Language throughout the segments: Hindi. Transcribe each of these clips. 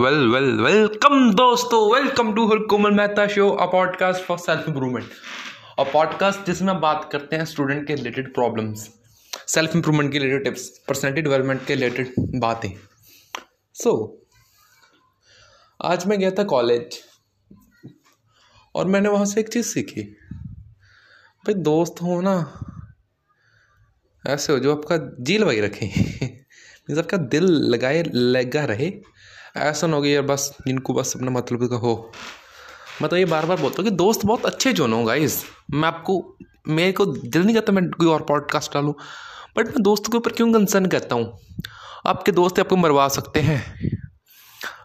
वेल वेल वेलकम दोस्तों welcome to her Komal Mehta show a podcast for self improvement और पॉडकास्ट जिसमें हम बात करते हैं स्टूडेंट के रिलेटेड प्रॉब्लम्स सेल्फ इंप्रूवमेंट के रिलेटेड टिप्स पर्सनैलिटी डेवलपमेंट के रिलेटेड बातें. सो so, आज मैं गया था कॉलेज और मैंने वहाँ से एक चीज़ सीखी। भाई दोस्त हो ना ऐसे हो जो आपका जी लगाई रखे। मीन्स आपका दिल लगाए लगा रहे ऐसा ना हो यार बस जिनको बस अपना मतलब का हो। मैं तो ये बार बार बोलता हूँ कि दोस्त बहुत अच्छे जो हो गाइस मैं आपको, मेरे को दिल नहीं करता मैं कोई और पॉडकास्ट डालूँ। बट मैं दोस्त के ऊपर क्यों कंसर्न करता हूँ? आपके दोस्त आपको मरवा सकते हैं।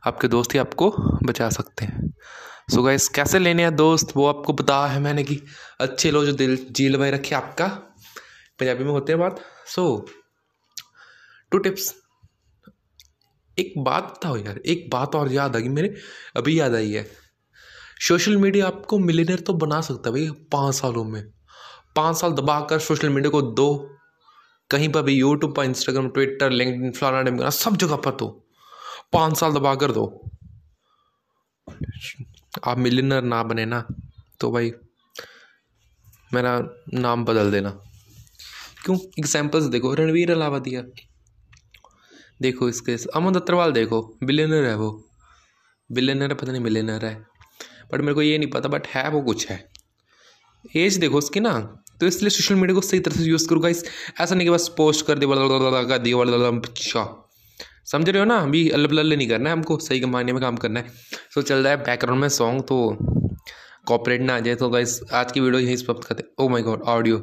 आपके दोस्त ही आपको बचा सकते हैं। सो so गाइस कैसे लेने हैं दोस्त? वो आपको बताया है मैंने कि अच्छे लोग जो दिल जी लगाए रखे आपका। पंजाबी में होते हैं बात। सो टू टिप्स एक बात था यार, एक बात और याद आ गई, मेरे अभी याद आई है। सोशल मीडिया आपको मिलीनियर तो बना सकता है भाई, पाँच सालों में। पाँच साल दबा कर सोशल मीडिया को दो, कहीं पर भी यूट्यूब पर इंस्टाग्राम ट्विटर लिंक फलाना सब जगह पर दो। पाँच साल दबा कर दो। आप मिलीनियर ना बने ना तो भाई मेरा नाम बदल देना। क्यों? एग्जाम्पल्स देखो, रणवीर अलावादिया देखो इसके अमन अग्रवाल देखो बिलेनर है वो। बिलेनर है पता नहीं मिलियनर है। बट मेरे को ये नहीं पता बट है वो कुछ है। एज देखो उसकी ना तो इसलिए सोशल मीडिया को सही तरह से यूज़ करूँगा इस ऐसा नहीं कि बस पोस्ट कर दिया कर अच्छा समझ रहे हो ना? अभी अल्ल अल्ल नहीं करना है हमको, सही कमाने में काम करना है। सो चल रहा है बैकग्राउंड में सॉन्ग तो कॉपरेट ना आ जाए तो गाइस आज की वीडियो यहीं समाप्त करते ओ माय गॉड ऑडियो